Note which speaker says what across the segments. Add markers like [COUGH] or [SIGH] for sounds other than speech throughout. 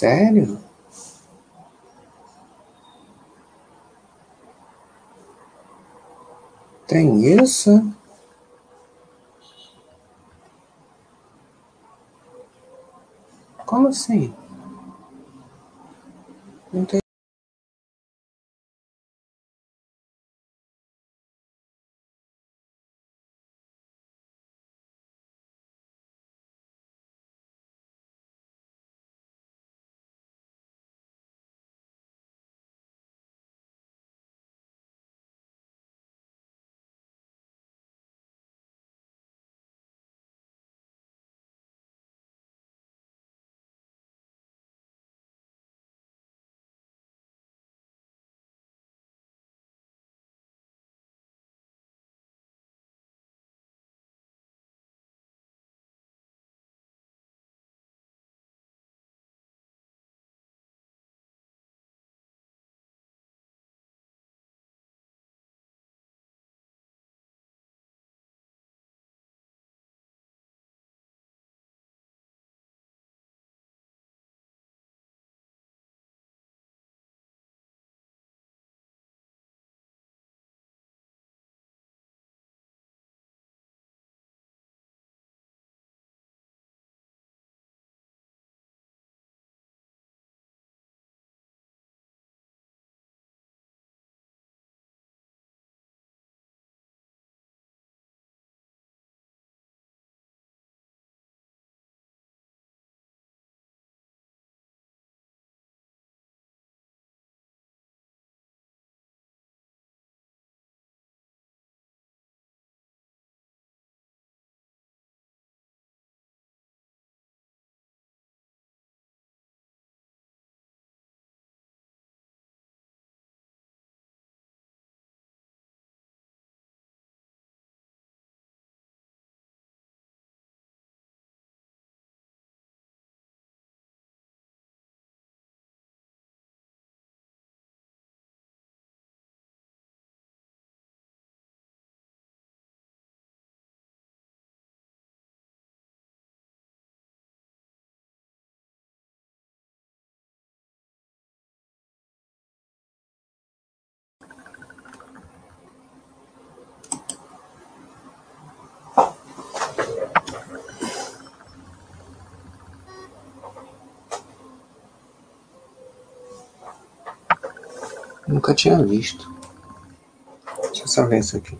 Speaker 1: Sério? Tem isso? Como assim? Nunca tinha visto. Deixa eu só ver isso aqui.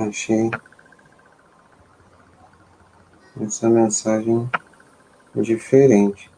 Speaker 1: Achei essa mensagem diferente.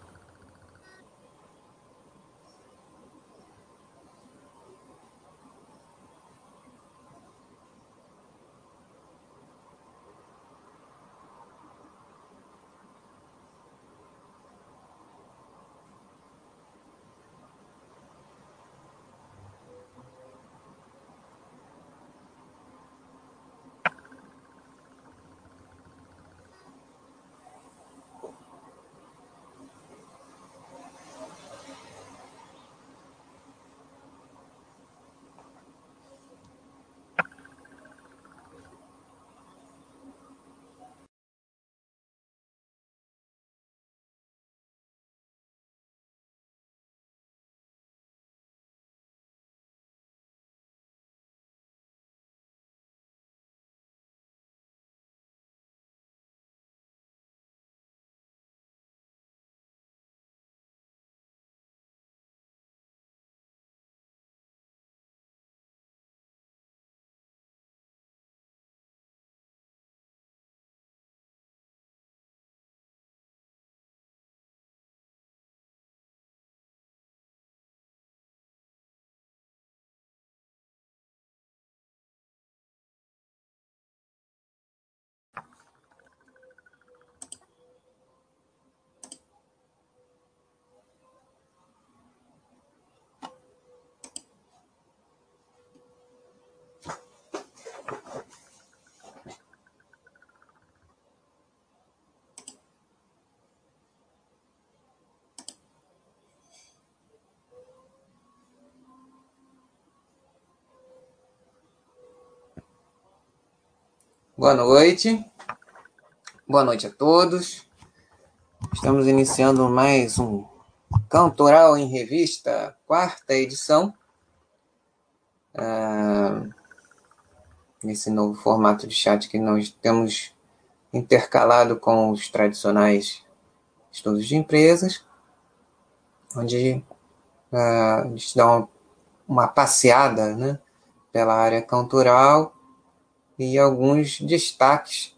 Speaker 1: Boa noite. Boa noite a todos. Estamos iniciando mais um Cantoral em Revista, quarta edição. Ah, nesse novo formato de chat que nós temos intercalado com os tradicionais estudos de empresas, onde uh, a gente dá uma, uma passeada né, pela área cultural e alguns destaques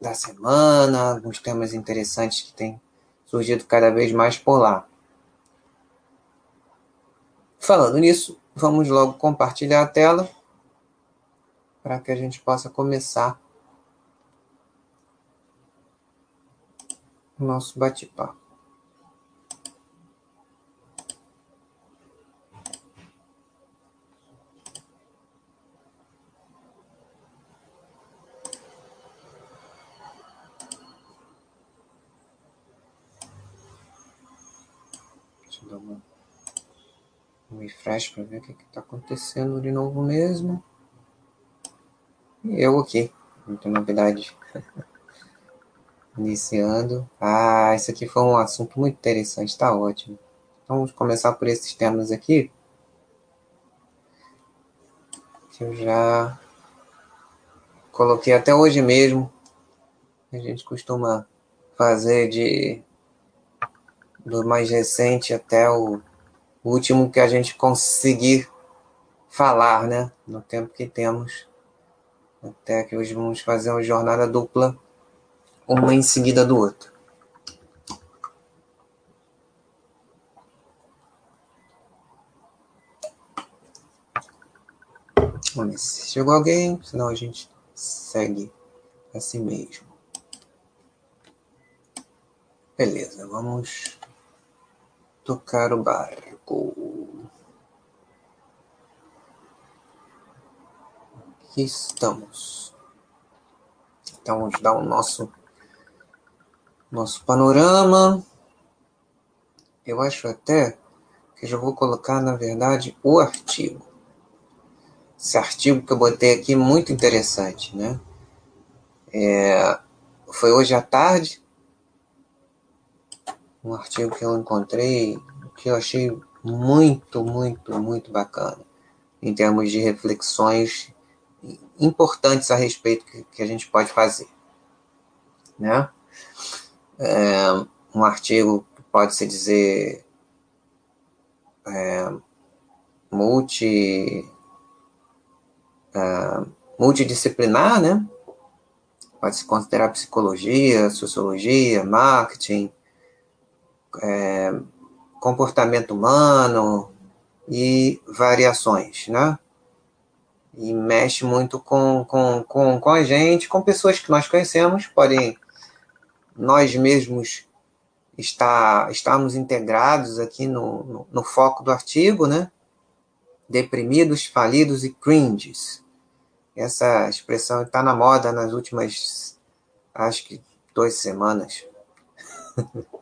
Speaker 1: da semana, alguns temas interessantes que têm surgido cada vez mais por lá. Falando nisso, vamos logo compartilhar a tela para que a gente possa começar o nosso bate-papo. Deixa eu dar uma, um refresh para ver o que está acontecendo de novo mesmo. E eu aqui, muita novidade. [LAUGHS] Iniciando. Ah, isso aqui foi um assunto muito interessante, está ótimo. Então vamos começar por esses temas aqui. Que eu já coloquei até hoje mesmo. A gente costuma fazer de do mais recente até o último que a gente conseguir falar, né? No tempo que temos. Até que hoje vamos fazer uma jornada dupla uma em seguida do outro. Vamos ver se chegou alguém, senão a gente segue assim mesmo. Beleza, vamos tocar o barco. Aqui estamos. Então vamos dar o nosso nosso panorama. Eu acho até que já vou colocar, na verdade, o artigo. Esse artigo que eu botei aqui, muito interessante, né? É, foi hoje à tarde, um artigo que eu encontrei, que eu achei muito, muito, muito bacana, em termos de reflexões importantes a respeito que, que a gente pode fazer, né? é, um artigo que pode se dizer é, multi, é, multidisciplinar, né? Pode se considerar psicologia, sociologia, marketing, é, comportamento humano e variações, né? E mexe muito com, com, com, com a gente, com pessoas que nós conhecemos, podem nós mesmos está, estamos integrados aqui no, no, no foco do artigo, né? Deprimidos, falidos e cringes. Essa expressão está na moda nas últimas, acho que, duas semanas. [LAUGHS]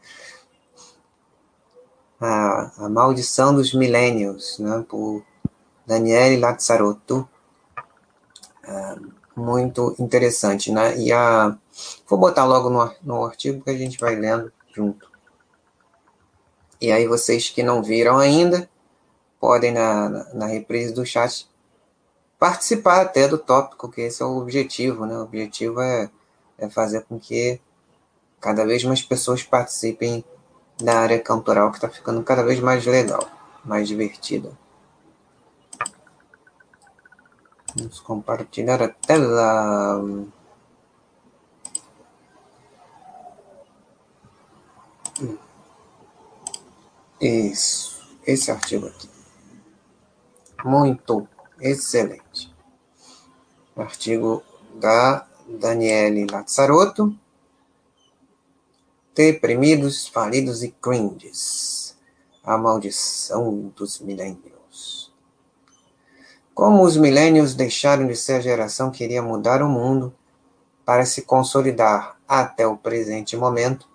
Speaker 1: a, a Maldição dos Millennials, né, por Daniele Lazzarotto. É, muito interessante, né? E a, Vou botar logo no, no artigo que a gente vai lendo junto. E aí vocês que não viram ainda, podem na, na, na reprise do chat participar até do tópico, que esse é o objetivo, né? O objetivo é, é fazer com que cada vez mais pessoas participem da área cantoral, que está ficando cada vez mais legal, mais divertida. Vamos compartilhar a tela. Isso, esse artigo aqui. Muito excelente. Artigo da Daniele Lazzarotto. Deprimidos, falidos e cringes. A maldição dos milênios. Como os milênios deixaram de ser a geração que iria mudar o mundo para se consolidar até o presente momento,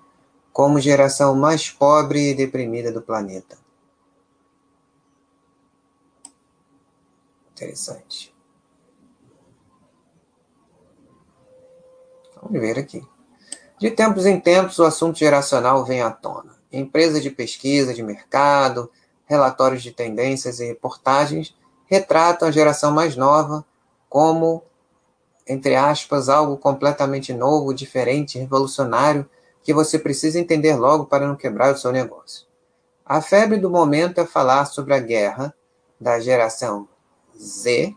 Speaker 1: como geração mais pobre e deprimida do planeta. Interessante. Vamos ver aqui. De tempos em tempos, o assunto geracional vem à tona. Empresas de pesquisa de mercado, relatórios de tendências e reportagens retratam a geração mais nova como, entre aspas, algo completamente novo, diferente, revolucionário, que você precisa entender logo para não quebrar o seu negócio. A febre do momento é falar sobre a guerra da geração Z,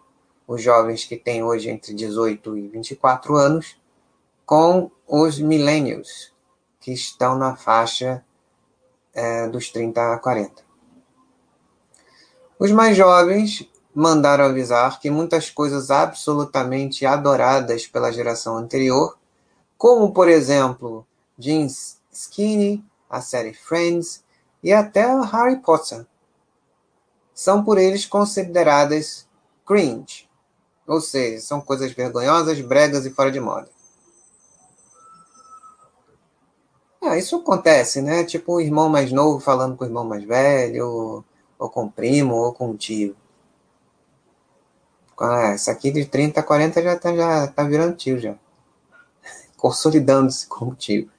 Speaker 1: os jovens que têm hoje entre 18 e 24 anos, com os millennials, que estão na faixa é, dos 30 a 40. Os mais jovens mandaram avisar que muitas coisas absolutamente adoradas pela geração anterior, como, por exemplo, jeans skinny, a série Friends e até Harry Potter, são por eles consideradas cringe, ou seja, são coisas vergonhosas, bregas e fora de moda. Isso acontece, né? Tipo o irmão mais novo falando com o irmão mais velho, ou, ou com o primo, ou com o tio. Ah, essa aqui de 30 a 40 já tá, já tá virando tio já. [LAUGHS] Consolidando-se como tio.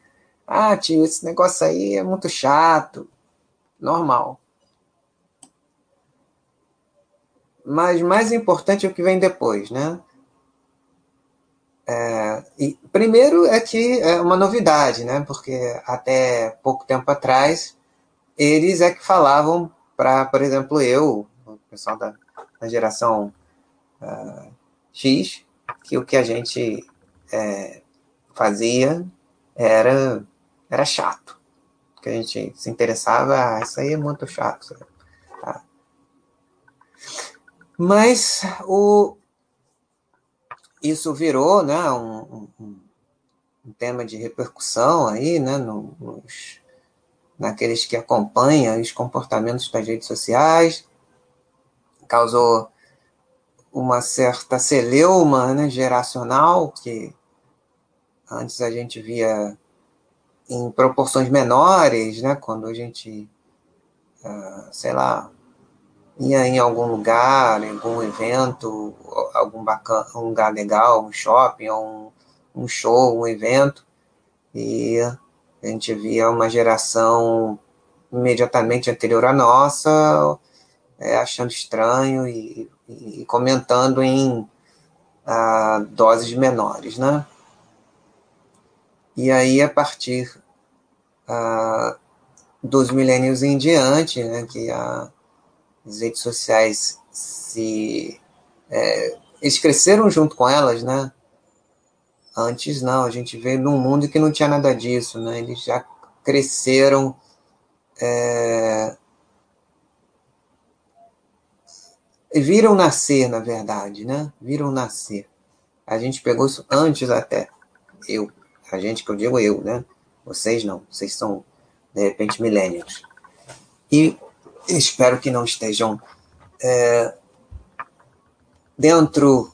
Speaker 1: Ah, tio, esse negócio aí é muito chato. Normal. Mas mais importante é o que vem depois, né? É, e primeiro é que é uma novidade, né? Porque até pouco tempo atrás eles é que falavam para, por exemplo, eu, o pessoal da, da geração uh, X, que o que a gente é, fazia era era chato, que a gente se interessava, ah, isso aí é muito chato. Tá? Mas o isso virou né, um, um, um tema de repercussão aí, né, nos, naqueles que acompanham os comportamentos das redes sociais, causou uma certa celeuma né, geracional, que antes a gente via em proporções menores, né, quando a gente, uh, sei lá, ia em algum lugar, em algum evento, algum bacana, um lugar legal, um shopping, um, um show, um evento, e a gente via uma geração imediatamente anterior à nossa, é, achando estranho e, e comentando em ah, doses menores, né? E aí, a partir ah, dos milênios em diante, né, que a, as redes sociais se. É, eles cresceram junto com elas, né? Antes não, a gente veio num mundo que não tinha nada disso, né? Eles já cresceram. É, viram nascer, na verdade, né? Viram nascer. A gente pegou isso antes até. Eu, a gente que eu digo eu, né? Vocês não, vocês são, de repente, millennials. E espero que não estejam é, dentro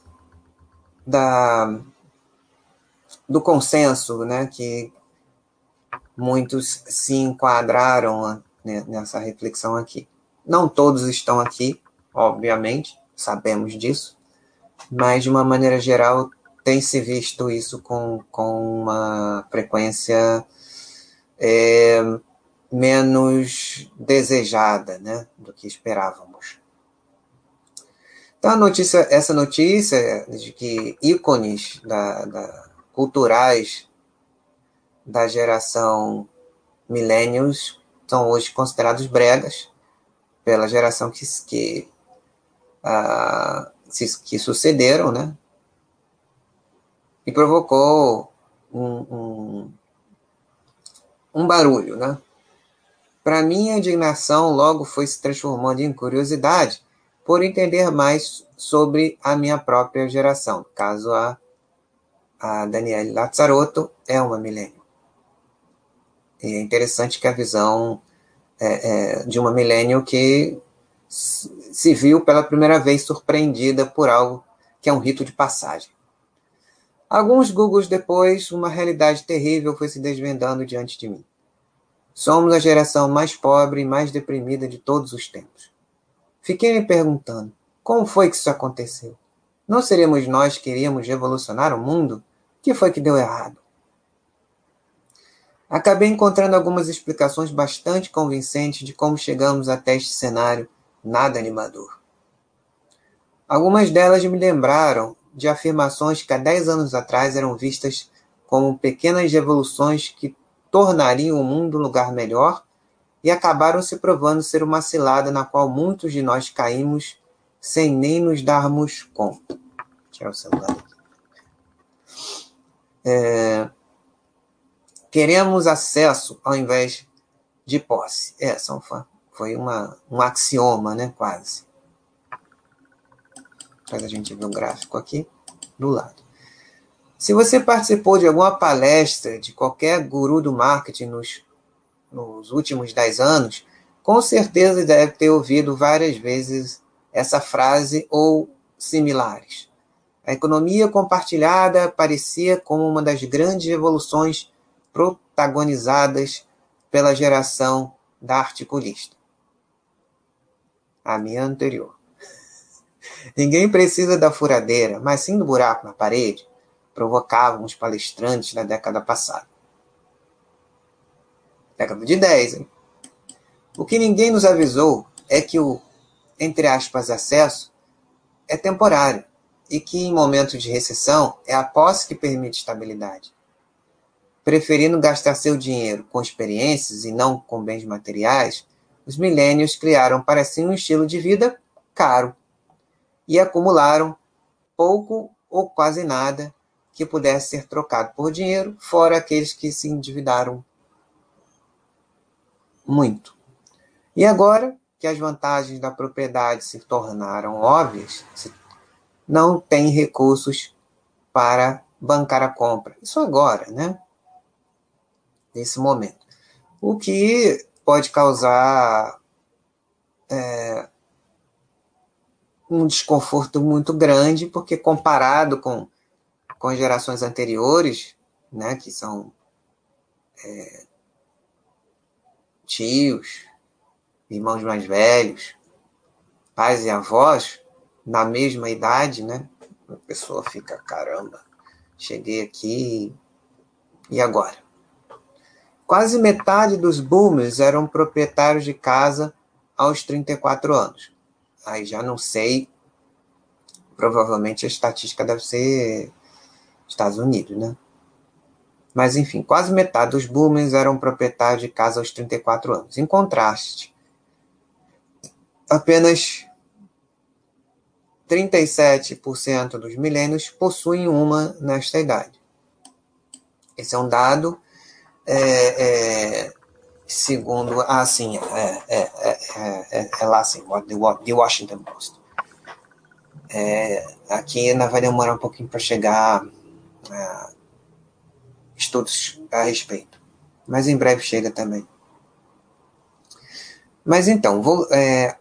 Speaker 1: da, do consenso né, que muitos se enquadraram né, nessa reflexão aqui. Não todos estão aqui, obviamente, sabemos disso, mas de uma maneira geral tem se visto isso com, com uma frequência é, menos desejada né, do que esperávamos. Então, notícia, essa notícia de que ícones da, da, culturais da geração millennials são hoje considerados bregas pela geração que, que, uh, que sucederam, né? E provocou um, um, um barulho, né? Para mim, a indignação logo foi se transformando em curiosidade por entender mais sobre a minha própria geração. Caso a, a Daniele Lazzarotto é uma milênio. E é interessante que a visão é, é, de uma milênio que se viu pela primeira vez surpreendida por algo que é um rito de passagem. Alguns Googles depois, uma realidade terrível foi se desvendando diante de mim. Somos a geração mais pobre e mais deprimida de todos os tempos. Fiquei me perguntando: como foi que isso aconteceu? Não seríamos nós que iríamos revolucionar o mundo? O que foi que deu errado? Acabei encontrando algumas explicações bastante convincentes de como chegamos até este cenário nada animador. Algumas delas me lembraram de afirmações que há dez anos atrás eram vistas como pequenas revoluções que tornariam o mundo um lugar melhor e acabaram se provando ser uma cilada na qual muitos de nós caímos sem nem nos darmos conta. Tirar o celular aqui. É, queremos acesso ao invés de posse. É, são, foi uma, um axioma, né, quase. Faz a gente ver um gráfico aqui do lado. Se você participou de alguma palestra de qualquer guru do marketing nos, nos últimos 10 anos, com certeza deve ter ouvido várias vezes essa frase ou similares. A economia compartilhada parecia como uma das grandes revoluções protagonizadas pela geração da articulista. A minha anterior. [LAUGHS] Ninguém precisa da furadeira, mas sim do buraco na parede, provocavam os palestrantes da década passada. Década de 10, hein? O que ninguém nos avisou é que o, entre aspas, acesso é temporário e que em momentos de recessão é a posse que permite estabilidade preferindo gastar seu dinheiro com experiências e não com bens materiais, os milênios criaram para si um estilo de vida caro e acumularam pouco ou quase nada que pudesse ser trocado por dinheiro, fora aqueles que se endividaram muito. E agora que as vantagens da propriedade se tornaram óbvias, não tem recursos para bancar a compra. Isso agora, né? nesse momento. O que pode causar é, um desconforto muito grande, porque comparado com, com as gerações anteriores, né, que são é, tios, irmãos mais velhos, pais e avós, na mesma idade, né? A pessoa fica, caramba, cheguei aqui e agora? Quase metade dos boomers eram proprietários de casa aos 34 anos. Aí já não sei, provavelmente a estatística deve ser Estados Unidos, né? Mas enfim, quase metade dos boomers eram proprietários de casa aos 34 anos. Em contraste, apenas 37% dos milênios possuem uma nesta idade. Esse é um dado é, é, segundo, ah, sim, é, é, é, lá assim, The Washington Post. aqui ainda vai demorar um pouquinho para chegar estudos a respeito, mas em breve chega também. Mas então, vou,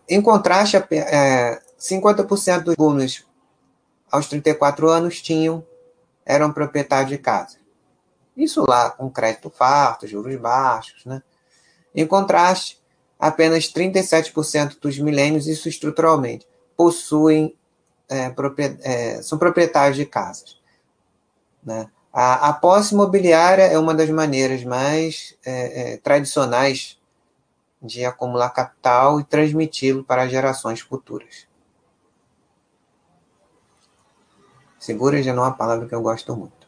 Speaker 1: em contraste, é, 50% dos alunos aos 34 anos tinham eram proprietários de casa. Isso lá com crédito farto, juros baixos. Né? Em contraste, apenas 37% dos milênios, isso estruturalmente, possuem, é, é, são proprietários de casas. Né? A, a posse imobiliária é uma das maneiras mais é, é, tradicionais de acumular capital e transmiti-lo para gerações futuras. Segura já não é uma palavra que eu gosto muito.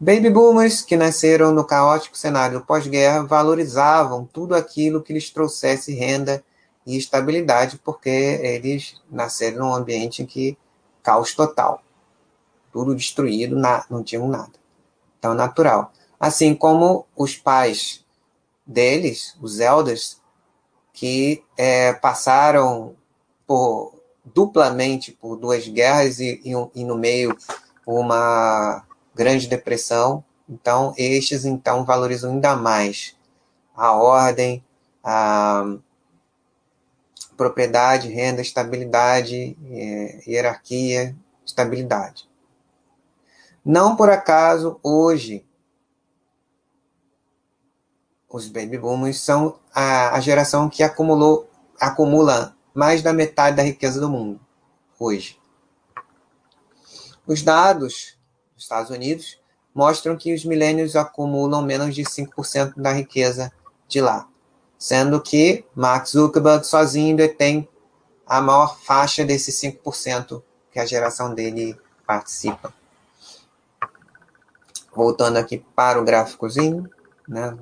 Speaker 1: Baby boomers, que nasceram no caótico cenário pós-guerra, valorizavam tudo aquilo que lhes trouxesse renda e estabilidade, porque eles nasceram num ambiente em que caos total. Tudo destruído, não tinham nada. Então, natural. Assim como os pais deles, os elders, que é, passaram por duplamente por duas guerras e, e, e no meio uma Grande Depressão. Então, estes então valorizam ainda mais a ordem, a propriedade, renda, estabilidade, é, hierarquia, estabilidade. Não por acaso, hoje, os baby boomers são a, a geração que acumulou, acumula mais da metade da riqueza do mundo, hoje. Os dados Estados Unidos mostram que os milênios acumulam menos de 5% da riqueza de lá, sendo que Mark Zuckerberg sozinho detém a maior faixa desses 5% que a geração dele participa. Voltando aqui para o gráficozinho, né?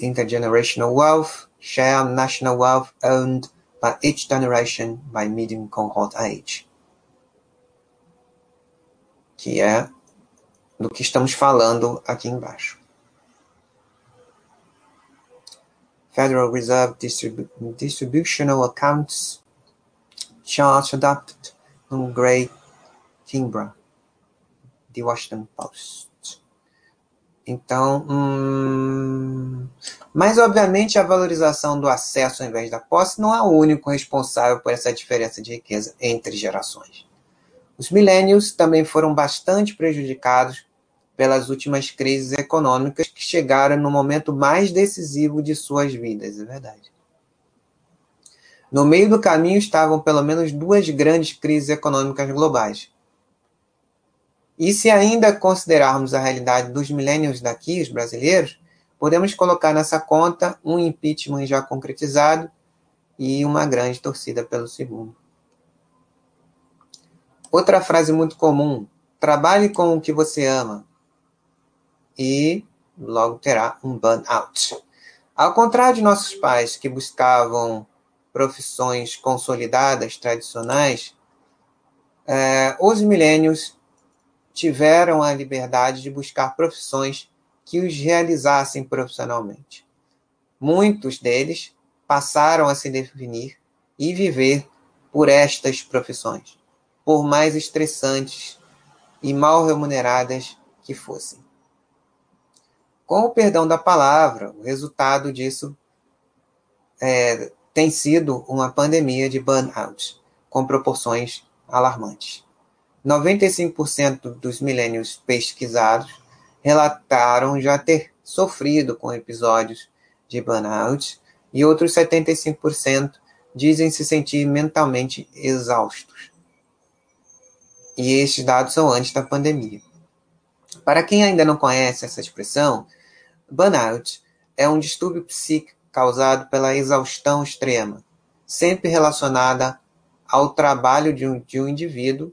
Speaker 1: Intergenerational wealth, share national wealth owned by each generation by median cohort age. Que é do que estamos falando aqui embaixo. Federal Reserve Distribu Distributional Accounts chart adopted on Gray Kimbra, The Washington Post. Então, hum, mas obviamente a valorização do acesso ao invés da posse não é o único responsável por essa diferença de riqueza entre gerações. Os millennials também foram bastante prejudicados pelas últimas crises econômicas que chegaram no momento mais decisivo de suas vidas, é verdade. No meio do caminho estavam pelo menos duas grandes crises econômicas globais, e se ainda considerarmos a realidade dos millennials daqui, os brasileiros, podemos colocar nessa conta um impeachment já concretizado e uma grande torcida pelo segundo. Outra frase muito comum: trabalhe com o que você ama e logo terá um burnout. Ao contrário de nossos pais que buscavam profissões consolidadas, tradicionais, eh, os milênios tiveram a liberdade de buscar profissões que os realizassem profissionalmente. Muitos deles passaram a se definir e viver por estas profissões, por mais estressantes e mal remuneradas que fossem. Com o perdão da palavra, o resultado disso é, tem sido uma pandemia de burnout, com proporções alarmantes. 95% dos milênios pesquisados relataram já ter sofrido com episódios de burnout e outros 75% dizem se sentir mentalmente exaustos. E estes dados são antes da pandemia. Para quem ainda não conhece essa expressão, burnout é um distúrbio psíquico causado pela exaustão extrema, sempre relacionada ao trabalho de um, de um indivíduo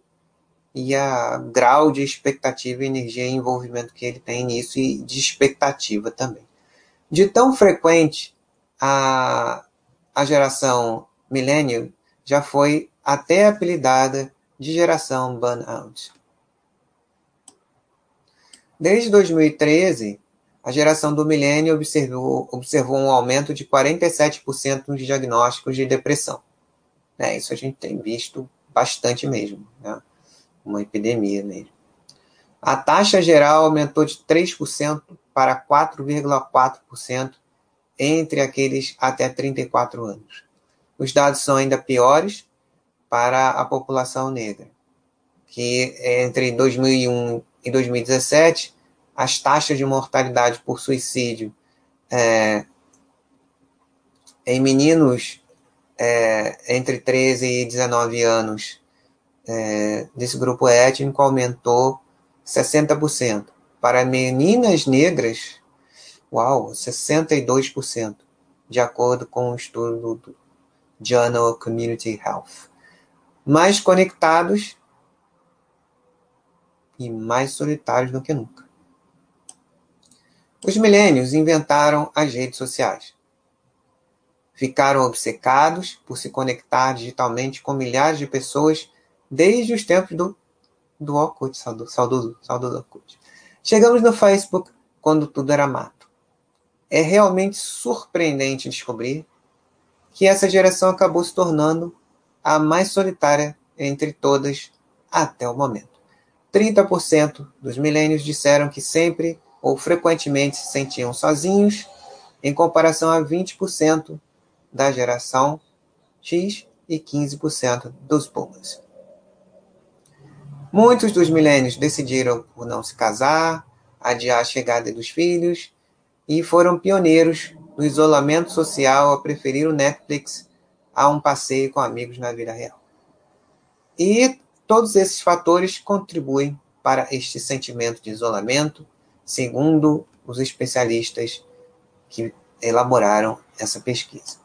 Speaker 1: e a grau de expectativa, energia e envolvimento que ele tem nisso e de expectativa também. De tão frequente, a, a geração millennial já foi até apelidada de geração burnout. Desde 2013, a geração do milênio observou, observou um aumento de 47% nos diagnósticos de depressão. É, isso a gente tem visto bastante mesmo. Né? Uma epidemia mesmo. A taxa geral aumentou de 3% para 4,4% entre aqueles até 34 anos. Os dados são ainda piores para a população negra, que entre 2001 e 2017, as taxas de mortalidade por suicídio é, em meninos é, entre 13 e 19 anos é, desse grupo étnico aumentou 60%. Para meninas negras, uau, 62%, de acordo com o um estudo do Journal of Community Health. Mais conectados e mais solitários do que nunca. Os milênios inventaram as redes sociais. Ficaram obcecados por se conectar digitalmente com milhares de pessoas desde os tempos do, do Orkut, saudoso, saudoso, Orkut. Chegamos no Facebook quando tudo era mato. É realmente surpreendente descobrir que essa geração acabou se tornando a mais solitária entre todas até o momento. 30% dos milênios disseram que sempre ou frequentemente se sentiam sozinhos, em comparação a 20% da geração X e 15% dos boomers. Muitos dos milênios decidiram por não se casar, adiar a chegada dos filhos e foram pioneiros no isolamento social a preferir o Netflix a um passeio com amigos na vida real. E todos esses fatores contribuem para este sentimento de isolamento, segundo os especialistas que elaboraram essa pesquisa.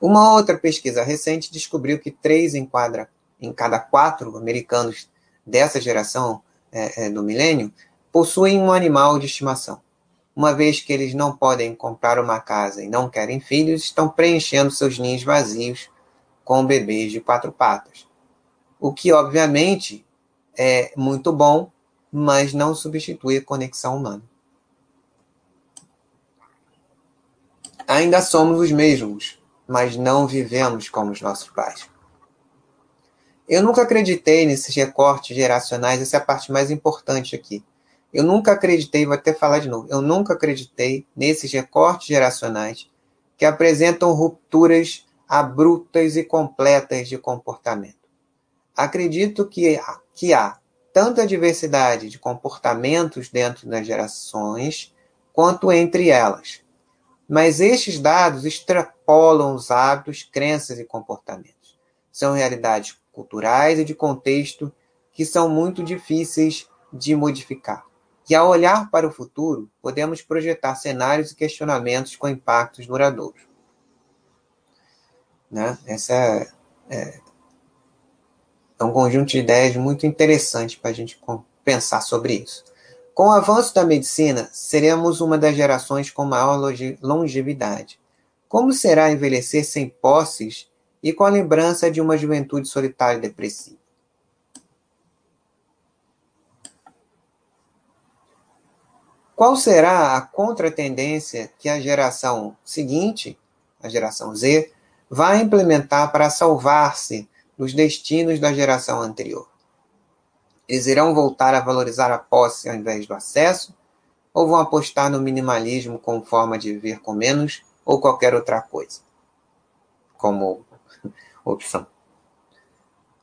Speaker 1: Uma outra pesquisa recente descobriu que três em, quadra, em cada quatro americanos dessa geração é, é, do milênio possuem um animal de estimação. Uma vez que eles não podem comprar uma casa e não querem filhos, estão preenchendo seus ninhos vazios com bebês de quatro patas. O que, obviamente, é muito bom, mas não substitui a conexão humana. Ainda somos os mesmos, mas não vivemos como os nossos pais. Eu nunca acreditei nesses recortes geracionais, essa é a parte mais importante aqui. Eu nunca acreditei, vou até falar de novo, eu nunca acreditei nesses recortes geracionais que apresentam rupturas abruptas e completas de comportamento. Acredito que, que há tanta diversidade de comportamentos dentro das gerações quanto entre elas. Mas estes dados extrapolam os hábitos, crenças e comportamentos. São realidades culturais e de contexto que são muito difíceis de modificar. E ao olhar para o futuro, podemos projetar cenários e questionamentos com impactos duradouros. Né? Essa é, é, é um conjunto de ideias muito interessante para a gente pensar sobre isso. Com o avanço da medicina, seremos uma das gerações com maior longevidade. Como será envelhecer sem posses e com a lembrança de uma juventude solitária e depressiva? Qual será a contratendência que a geração seguinte, a geração Z, vai implementar para salvar-se dos destinos da geração anterior? Eles irão voltar a valorizar a posse ao invés do acesso? Ou vão apostar no minimalismo como forma de viver com menos ou qualquer outra coisa? Como opção.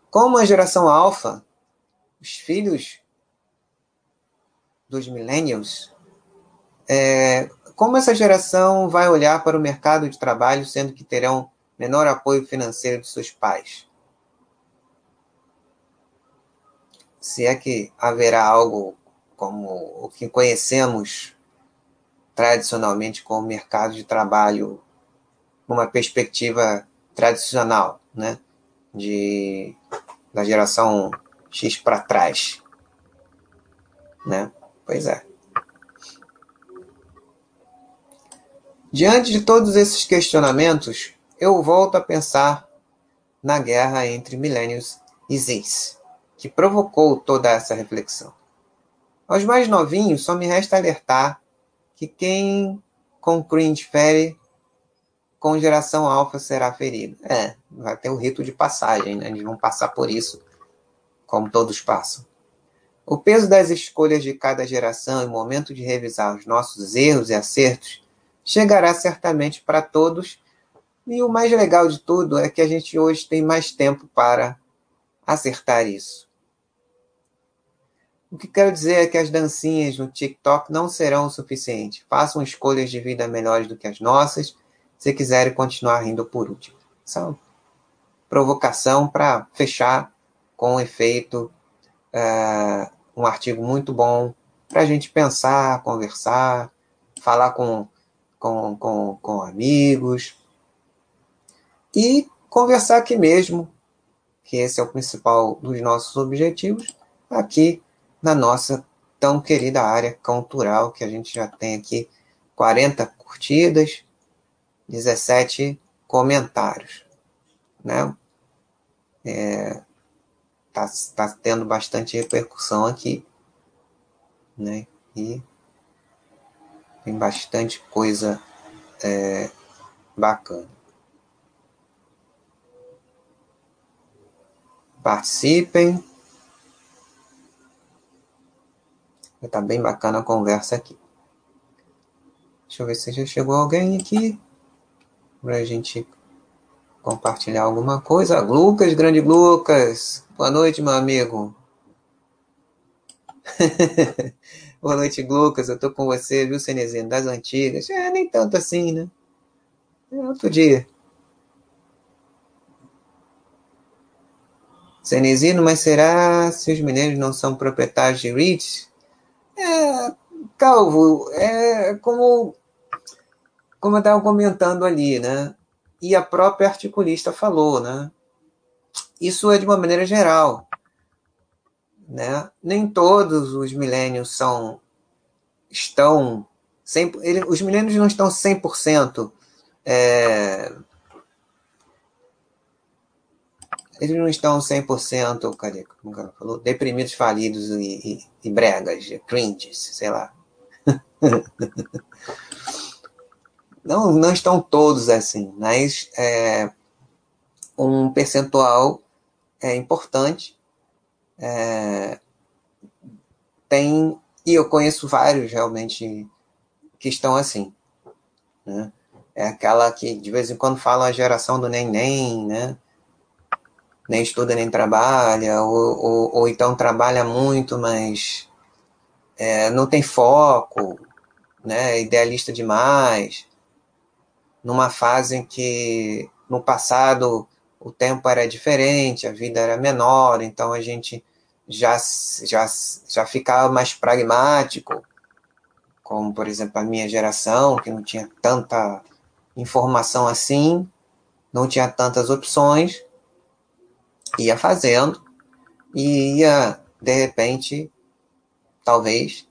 Speaker 1: Como a geração alfa, os filhos dos millennials, é, como essa geração vai olhar para o mercado de trabalho sendo que terão menor apoio financeiro de seus pais? se é que haverá algo como o que conhecemos tradicionalmente como mercado de trabalho, uma perspectiva tradicional, né, de da geração X para trás, né? Pois é. Diante de todos esses questionamentos, eu volto a pensar na guerra entre Millennials e Zis que provocou toda essa reflexão. Aos mais novinhos, só me resta alertar que quem com cringe fere, com geração alfa será ferido. É, vai ter o rito de passagem, né? Eles vão passar por isso, como todos passam. O peso das escolhas de cada geração e o momento de revisar os nossos erros e acertos chegará certamente para todos. E o mais legal de tudo é que a gente hoje tem mais tempo para acertar isso. O que quero dizer é que as dancinhas no TikTok não serão o suficiente. Façam escolhas de vida melhores do que as nossas, se quiserem continuar rindo por último. Uma provocação para fechar com efeito, uh, um artigo muito bom para a gente pensar, conversar, falar com, com, com, com amigos e conversar aqui mesmo, que esse é o principal dos nossos objetivos, aqui na nossa tão querida área cultural, que a gente já tem aqui 40 curtidas, 17 comentários, né? É, tá, tá tendo bastante repercussão aqui, né? E tem bastante coisa é, bacana. Participem. Tá bem bacana a conversa aqui. Deixa eu ver se já chegou alguém aqui. Pra gente compartilhar alguma coisa. Lucas, grande Lucas. Boa noite, meu amigo. [LAUGHS] Boa noite, Lucas. Eu tô com você, viu, Cenezino? Das antigas. É, nem tanto assim, né? É outro dia. Cenezino, mas será se os mineiros não são proprietários de REITs? É, Calvo, é como, como eu estava comentando ali, né? E a própria articulista falou, né? Isso é de uma maneira geral. Né? Nem todos os milênios são estão 100, ele, os milênios não estão 100% é, eles não estão 100%, cadê, como ela falou? Deprimidos, falidos e, e, e bregas, cringes, sei lá. [LAUGHS] não, não estão todos assim, mas é, um percentual é importante. É, tem, e eu conheço vários realmente que estão assim. Né? É aquela que de vez em quando falam a geração do nem-nem, né? Nem estuda nem trabalha, ou, ou, ou então trabalha muito, mas é, não tem foco, né? idealista demais. Numa fase em que no passado o tempo era diferente, a vida era menor, então a gente já, já, já ficava mais pragmático, como, por exemplo, a minha geração, que não tinha tanta informação assim, não tinha tantas opções, ia fazendo e ia, de repente, talvez,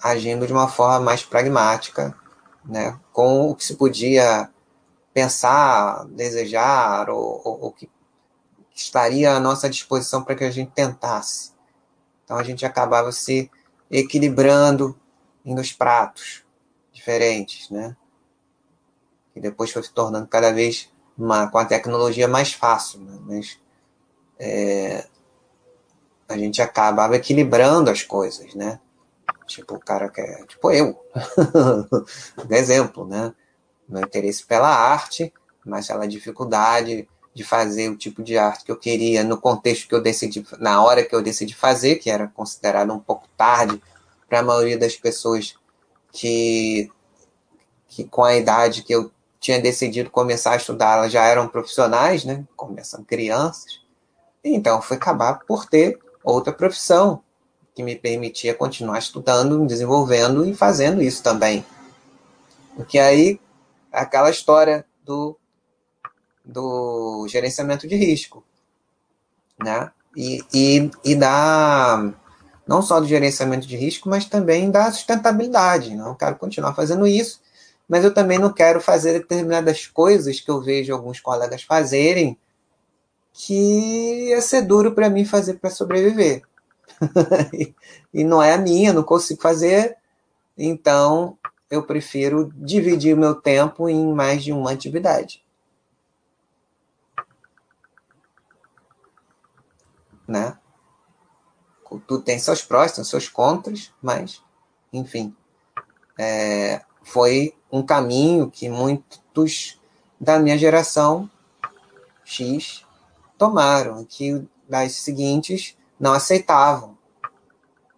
Speaker 1: agindo de uma forma mais pragmática, né, com o que se podia pensar, desejar, ou, ou, ou que estaria à nossa disposição para que a gente tentasse. Então a gente acabava se equilibrando nos pratos diferentes, né? E depois foi se tornando cada vez uma, com a tecnologia mais fácil, né? mas é, a gente acabava equilibrando as coisas, né? Tipo, o cara quer, tipo eu, [LAUGHS] exemplo, né? Meu interesse pela arte, mas pela dificuldade de fazer o tipo de arte que eu queria no contexto que eu decidi, na hora que eu decidi fazer, que era considerado um pouco tarde para a maioria das pessoas que, que com a idade que eu tinha decidido começar a estudar, elas já eram profissionais, né? Começam crianças. Então, fui acabar por ter outra profissão que me permitia continuar estudando, desenvolvendo e fazendo isso também. Porque aí, aquela história do do gerenciamento de risco, né? E, e, e da não só do gerenciamento de risco, mas também da sustentabilidade. Não quero continuar fazendo isso, mas eu também não quero fazer determinadas coisas que eu vejo alguns colegas fazerem que ia ser duro para mim fazer para sobreviver. [LAUGHS] e, não é a minha, não consigo fazer, então eu prefiro dividir o meu tempo em mais de uma atividade. né? Tudo tem seus prós, tem seus contras, mas, enfim, é, foi um caminho que muitos da minha geração X tomaram, que das seguintes não aceitavam.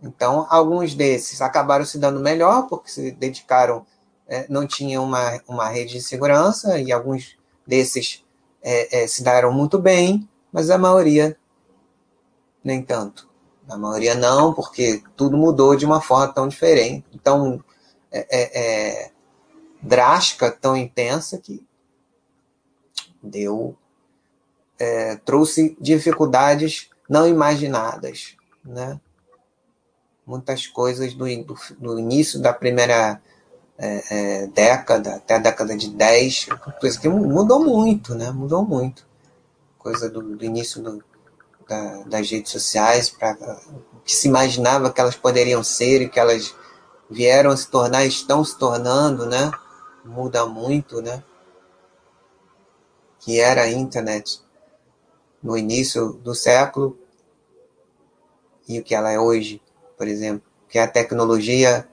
Speaker 1: Então, alguns desses acabaram se dando melhor, porque se dedicaram, é, não tinham uma, uma rede de segurança, e alguns desses é, é, se deram muito bem, mas a maioria nem tanto. A maioria não, porque tudo mudou de uma forma tão diferente, tão é, é, é, drástica, tão intensa que deu é, trouxe dificuldades não imaginadas, né? Muitas coisas do, do, do início da primeira é, é, década até a década de 10, coisa que mudou muito, né? Mudou muito. Coisa do, do início do, da, das redes sociais, para que se imaginava que elas poderiam ser e que elas vieram a se tornar, estão se tornando, né? Muda muito, né? Que era a internet no início do século e o que ela é hoje, por exemplo, que é a tecnologia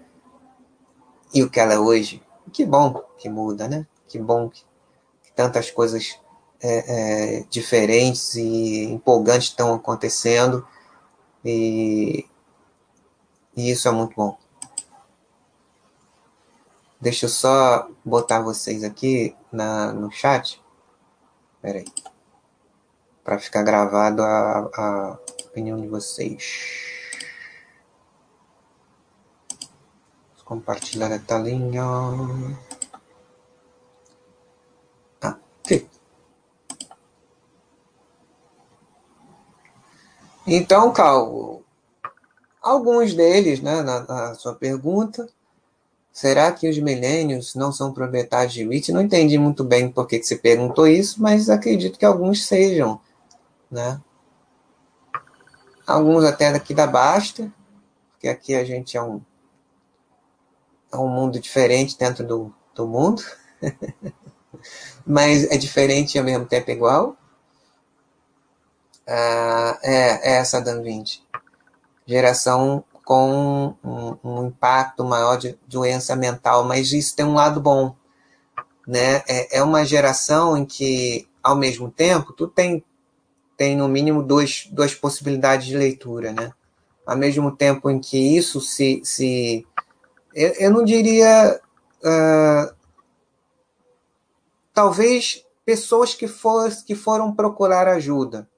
Speaker 1: e o que ela é hoje. Que bom que muda, né? Que bom que, que tantas coisas é, é, diferentes e empolgantes estão acontecendo e, e isso é muito bom. Deixa eu só botar vocês aqui na, no chat. Espera aí. Para ficar gravado a, a opinião de vocês. Compartilhar a telinha. Ah, ok. Então, Calvo, alguns deles, né, na, na sua pergunta, Será que os milênios não são proprietários de REIT? Não entendi muito bem por que, que você perguntou isso, mas acredito que alguns sejam. Né? Alguns até daqui da Basta, porque aqui a gente é um, é um mundo diferente dentro do, do mundo, [LAUGHS] mas é diferente e ao mesmo tempo igual. Ah, é, é essa Dan 20. Geração com um, um, impacto maior de doença mental, mas isso tem um lado bom, né? É, é uma geração em que, ao mesmo tempo, tu tem, tem no mínimo dois, duas possibilidades de leitura, né? Ao mesmo tempo em que isso se... se eu, eu não diria... Uh, talvez pessoas que, for, que foram procurar ajuda.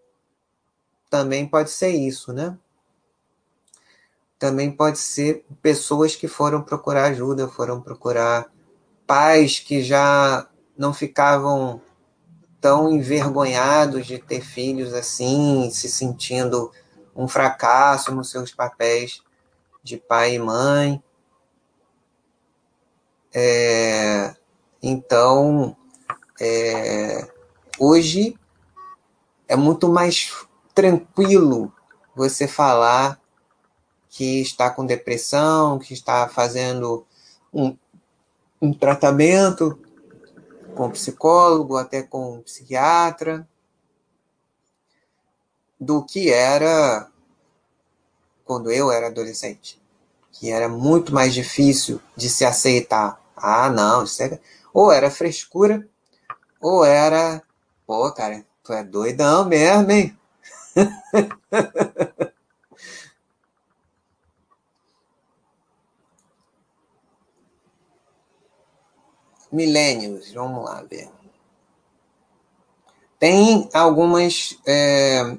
Speaker 1: Também pode ser isso, né? também pode ser pessoas que foram procurar ajuda, foram procurar pais que já não ficavam tão envergonhados de ter filhos assim, se sentindo um fracasso nos seus papéis de pai e mãe. É, então, é, hoje é muito mais tranquilo você falar que está com depressão, que está fazendo um, um tratamento com psicólogo, até com psiquiatra, do que era quando eu era adolescente, que era muito mais difícil de se aceitar. Ah, não, isso é... ou era frescura, ou era, pô, cara, tu é doidão mesmo, hein? [LAUGHS] milênios, vamos lá ver. Tem algumas. É,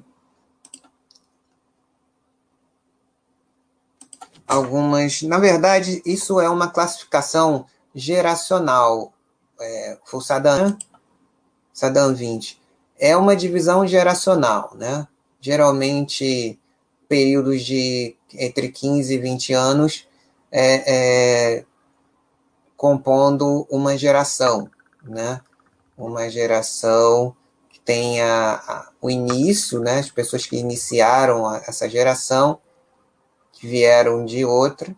Speaker 1: algumas. Na verdade, isso é uma classificação geracional. É, foi Saddam, Saddam 20. É uma divisão geracional, né? Geralmente, períodos de entre 15 e 20 anos é, é compondo uma geração, né? Uma geração que tenha o início, né? As pessoas que iniciaram essa geração, que vieram de outra,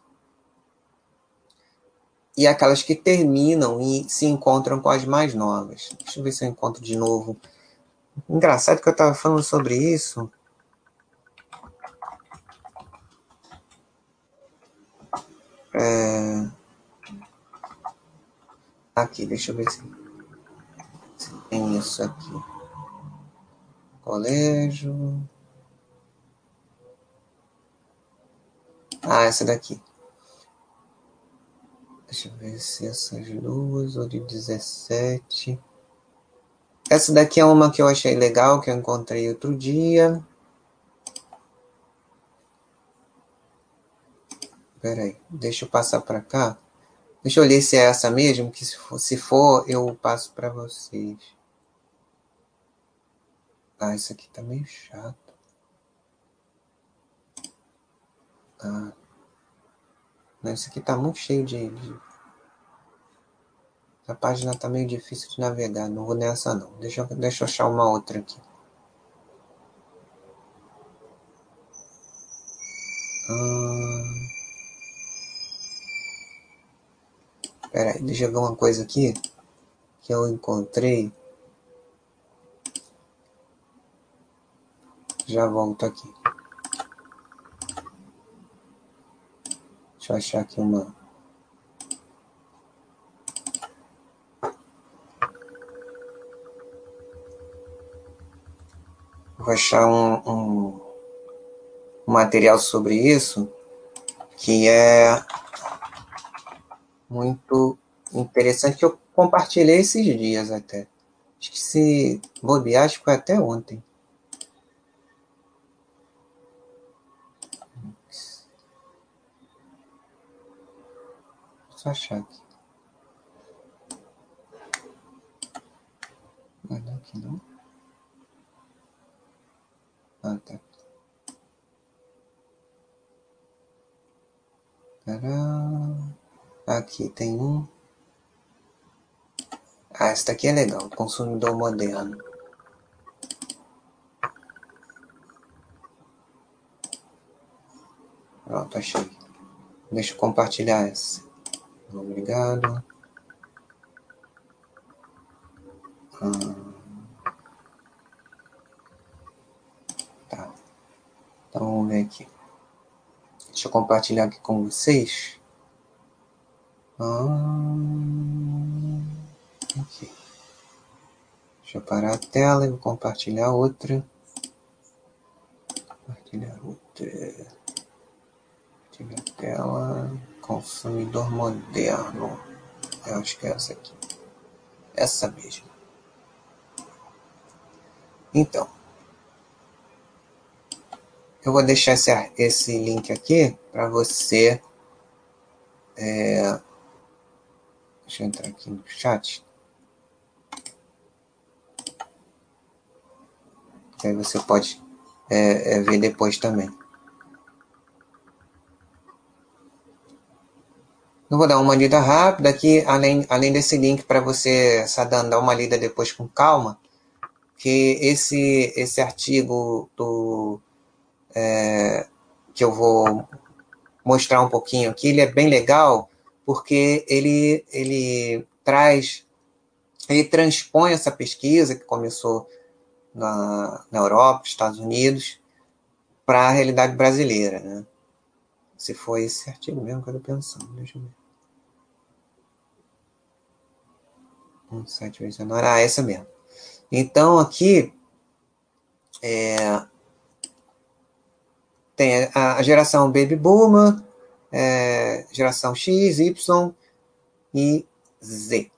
Speaker 1: e aquelas que terminam e se encontram com as mais novas. Deixa eu ver se eu encontro de novo. Engraçado que eu estava falando sobre isso. É... Aqui, deixa eu ver se, se tem isso aqui. Colégio. Ah, essa daqui. Deixa eu ver se essas duas, ou de 17. Essa daqui é uma que eu achei legal, que eu encontrei outro dia. Peraí, deixa eu passar para cá. Deixa eu ler se é essa mesmo, que se for, se for eu passo para vocês. Ah, isso aqui tá meio chato. Ah. Não, isso aqui tá muito cheio de, de... A página tá meio difícil de navegar. Não vou nessa não. Deixa eu, deixa eu achar uma outra aqui. Ah... Pera aí, deixa eu ver uma coisa aqui que eu encontrei. Já volto aqui. Deixa eu achar aqui uma. Vou achar um, um, um material sobre isso que é muito interessante que eu compartilhei esses dias até. Acho que se bobear, acho que foi até ontem. Só achar aqui. Não, é aqui não. Ah, tá. Tcharam. Aqui tem um. Ah, esse daqui é legal. Consumidor moderno. Pronto, achei. Deixa eu compartilhar essa. Obrigado. Hum. Tá. Então vamos ver aqui. Deixa eu compartilhar aqui com vocês. Hum. Aqui. Deixa eu parar a tela e vou compartilhar outra. Compartilhar outra. Compartilhar a tela. Consumidor moderno. Eu acho que é essa aqui. Essa mesmo. Então, eu vou deixar esse, esse link aqui para você. É, deixa eu entrar aqui no chat. Aí você pode é, é, ver depois também. Eu vou dar uma lida rápida aqui, além, além desse link para você, Sadan, dar uma lida depois com calma que esse, esse artigo do, é, que eu vou mostrar um pouquinho aqui, ele é bem legal porque ele, ele traz, ele transpõe essa pesquisa que começou na, na Europa, Estados Unidos, para a realidade brasileira, né? Se foi esse artigo mesmo que eu estou pensando, deixa eu ver. Um site visionário. Ah, essa mesmo. Então, aqui é, tem a, a, geração Baby Boomer, é, geração X, Y e Z.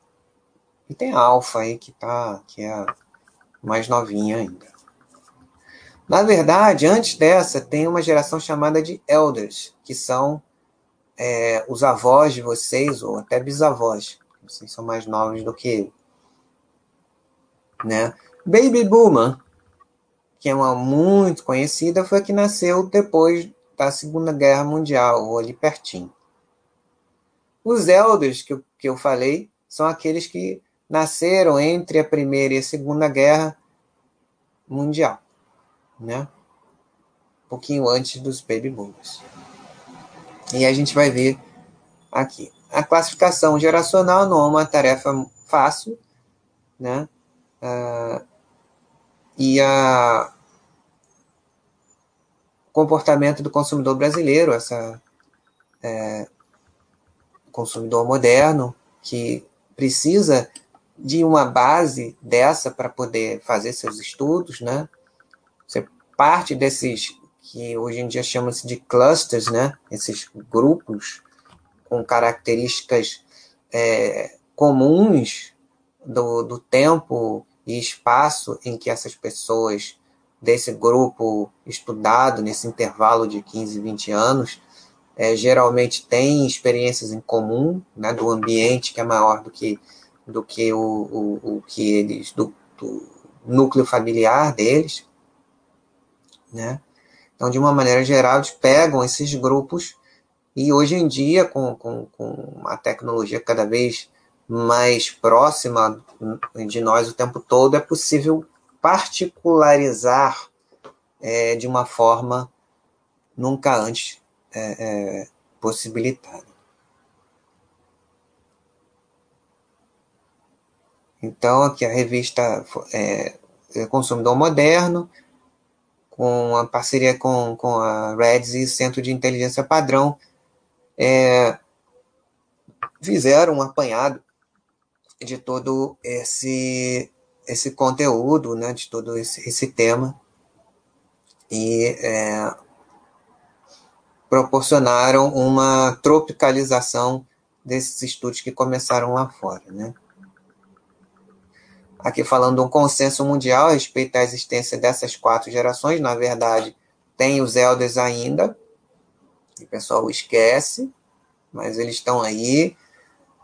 Speaker 1: E tem a Alpha aí que, tá, que é mais novinha ainda. Na verdade, antes dessa, tem uma geração chamada de Elders, que são é, os avós de vocês, ou até bisavós. Vocês são mais novos do que eu né? Baby Boomer, que é uma muito conhecida, foi a que nasceu depois da Segunda Guerra Mundial, ou ali pertinho. Os Elders, que eu, que eu falei, são aqueles que nasceram entre a Primeira e a Segunda Guerra Mundial, né? Um pouquinho antes dos Baby Boomers. E a gente vai ver aqui. A classificação geracional não é uma tarefa fácil, né? Uh, e a comportamento do consumidor brasileiro, essa é, consumidor moderno que precisa de uma base dessa para poder fazer seus estudos, né? Você parte desses que hoje em dia chamam-se de clusters, né? Esses grupos com características é, comuns do, do tempo e espaço em que essas pessoas desse grupo estudado, nesse intervalo de 15, 20 anos, é, geralmente têm experiências em comum, né, do ambiente que é maior do que, do que o, o, o que eles, do, do, núcleo familiar deles, né? Então, de uma maneira geral, eles pegam esses grupos e hoje em dia, com, com, com a tecnologia cada vez mais próxima de nós o tempo todo, é possível particularizar é, de uma forma nunca antes é, é, possibilitada. Então, aqui a revista é, é, Consumidor Moderno, com a parceria com, com a REDS e Centro de Inteligência Padrão, é, fizeram um apanhado de todo esse esse conteúdo, né, de todo esse, esse tema e é, proporcionaram uma tropicalização desses estudos que começaram lá fora, né? Aqui falando um consenso mundial a respeito da existência dessas quatro gerações, na verdade, tem os elders ainda, o pessoal esquece, mas eles estão aí,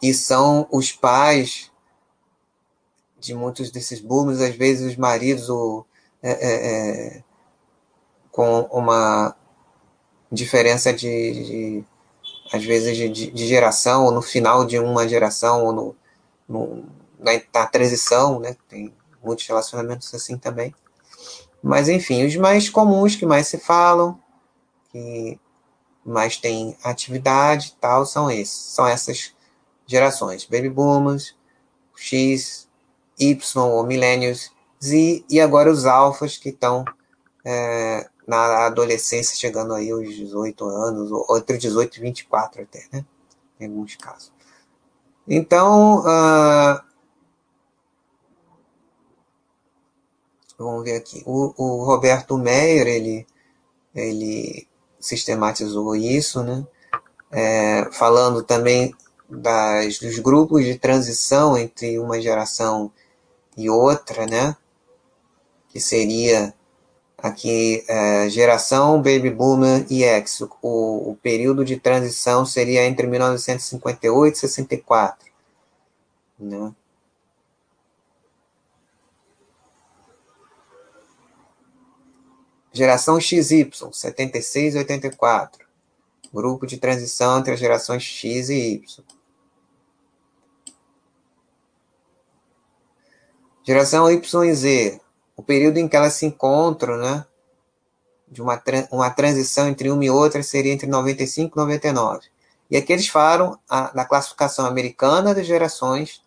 Speaker 1: e são os pais de muitos desses boomers, às vezes os maridos ou, é, é, é, com uma diferença de, de às vezes de, de, geração, ou no final de uma geração, ou no, no na, na, transição, né? Tem muitos relacionamentos assim também. Mas enfim, os mais comuns que mais se falam, que mais tem atividade e tal, são esses, são essas gerações, baby boomers, X, Y ou millennials, Z e agora os alfas que estão é, na adolescência, chegando aí aos 18 anos, ou entre 18 e 24 até, né? Em alguns casos. Então, uh, vamos ver aqui. O, o Roberto Meyer, ele, ele sistematizou isso, né? É, falando também das, dos grupos de transição entre uma geração e outra, né? Que seria aqui é, geração Baby Boomer e X. O, o período de transição seria entre 1958 e 64, né? Geração XY, 76 e 84. Grupo de transição entre as gerações X e Y. Geração Y e Z, o período em que elas se encontram, né? De uma, uma transição entre uma e outra seria entre 95 e 99. E aqui eles falam a, da classificação americana das gerações.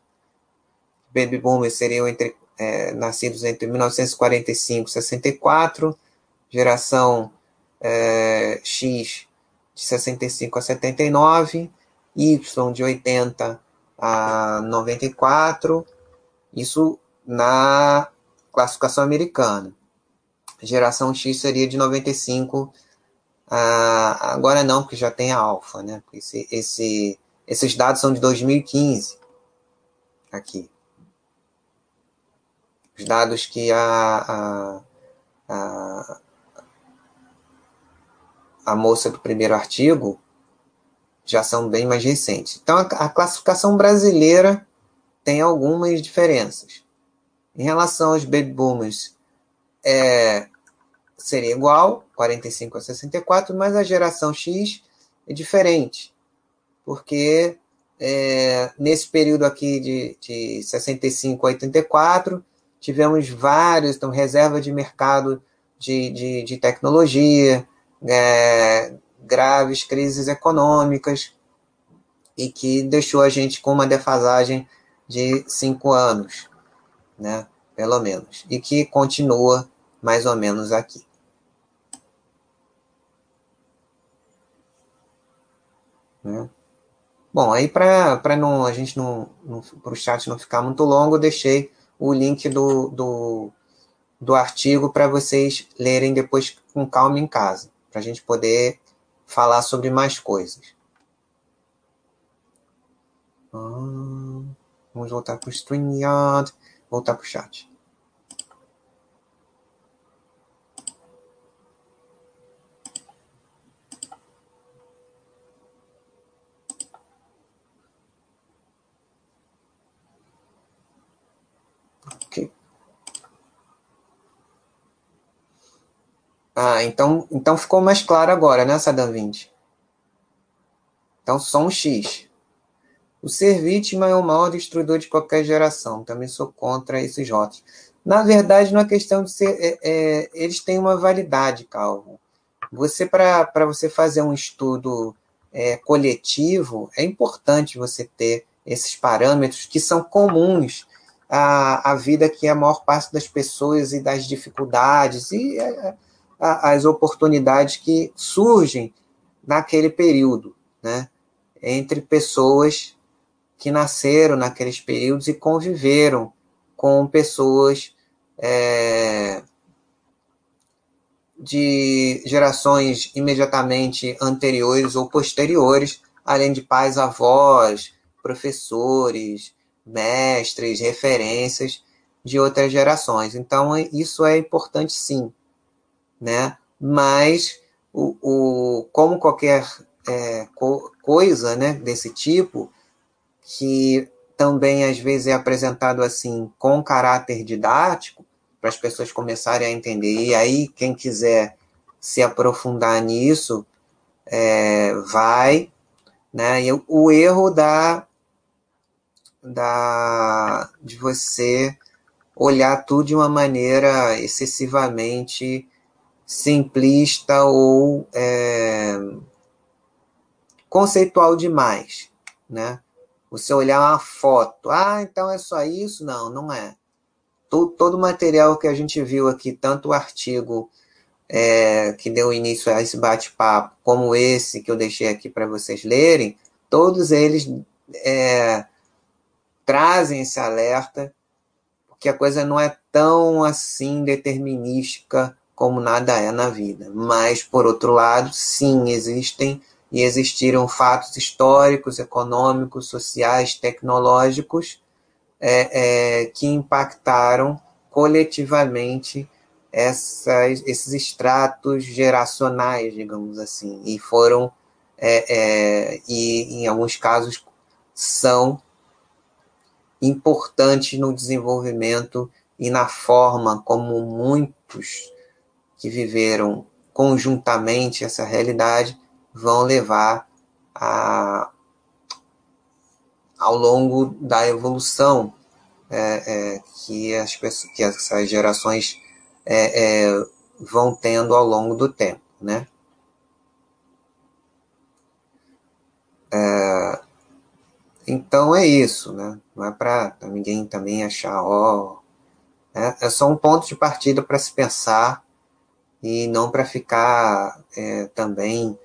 Speaker 1: Baby boomers seriam entre, é, nascidos entre 1945 e 64 geração é, X de 65 a 79, Y de 80 a 94, isso na classificação americana. Geração X seria de 95 a, agora não, porque já tem a alfa, né? Esse, esse, esses dados são de 2015 aqui. Os dados que a, a, a a moça do primeiro artigo já são bem mais recentes. Então, a, a classificação brasileira tem algumas diferenças. Em relação aos baby boomers, é, seria igual, 45 a 64, mas a geração X é diferente, porque é, nesse período aqui de, de 65 a 84, tivemos vários, então, reserva de mercado de, de, de tecnologia, é, graves crises econômicas e que deixou a gente com uma defasagem de cinco anos, né, pelo menos, e que continua mais ou menos aqui. Né? Bom, aí para a gente não, não para o chat não ficar muito longo, deixei o link do, do, do artigo para vocês lerem depois com calma em casa para a gente poder falar sobre mais coisas. Ah, vamos voltar para o StreamYard, voltar para o chat. Ah, então, então ficou mais claro agora, né, Sadam 20? Então, som X. O ser vítima é o maior destruidor de qualquer geração. Também sou contra esses rótulos. Na verdade, não é questão de ser. É, é, eles têm uma validade, Calvo. Você, para você fazer um estudo é, coletivo, é importante você ter esses parâmetros que são comuns à, à vida que a maior parte das pessoas e das dificuldades. E é, as oportunidades que surgem naquele período, né? entre pessoas que nasceram naqueles períodos e conviveram com pessoas é, de gerações imediatamente anteriores ou posteriores, além de pais, avós, professores, mestres, referências de outras gerações. Então, isso é importante sim né? Mas o, o como qualquer é, co coisa, né, desse tipo que também às vezes é apresentado assim com caráter didático, para as pessoas começarem a entender. E aí, quem quiser se aprofundar nisso, é, vai. Né? E o erro da, da, de você olhar tudo de uma maneira excessivamente simplista ou é, conceitual demais, né? Você olhar uma foto, ah, então é só isso? Não, não é. Todo, todo o material que a gente viu aqui, tanto o artigo é, que deu início a esse bate-papo, como esse que eu deixei aqui para vocês lerem, todos eles é, trazem esse alerta, porque a coisa não é tão assim determinística como nada é na vida. Mas, por outro lado, sim, existem e existiram fatos históricos, econômicos, sociais, tecnológicos é, é, que impactaram coletivamente essas, esses estratos geracionais, digamos assim, e foram, é, é e em alguns casos são importantes no desenvolvimento e na forma como muitos que viveram conjuntamente essa realidade vão levar a, ao longo da evolução é, é, que, as pessoas, que essas gerações é, é, vão tendo ao longo do tempo, né? É, então é isso, né? Não é para ninguém também achar, ó, é, é só um ponto de partida para se pensar e não para ficar é, também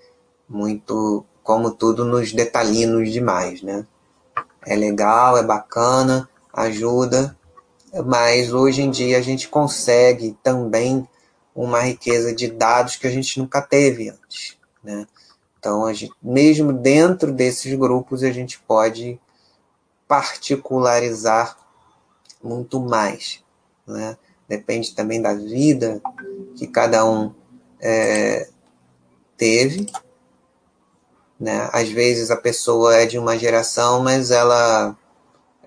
Speaker 1: muito, como tudo, nos detalhinos demais, né? É legal, é bacana, ajuda, mas hoje em dia a gente consegue também uma riqueza de dados que a gente nunca teve antes, né? Então, a gente, mesmo dentro desses grupos, a gente pode particularizar muito mais, né? Depende também da vida que cada um é, teve, né? Às vezes a pessoa é de uma geração, mas ela,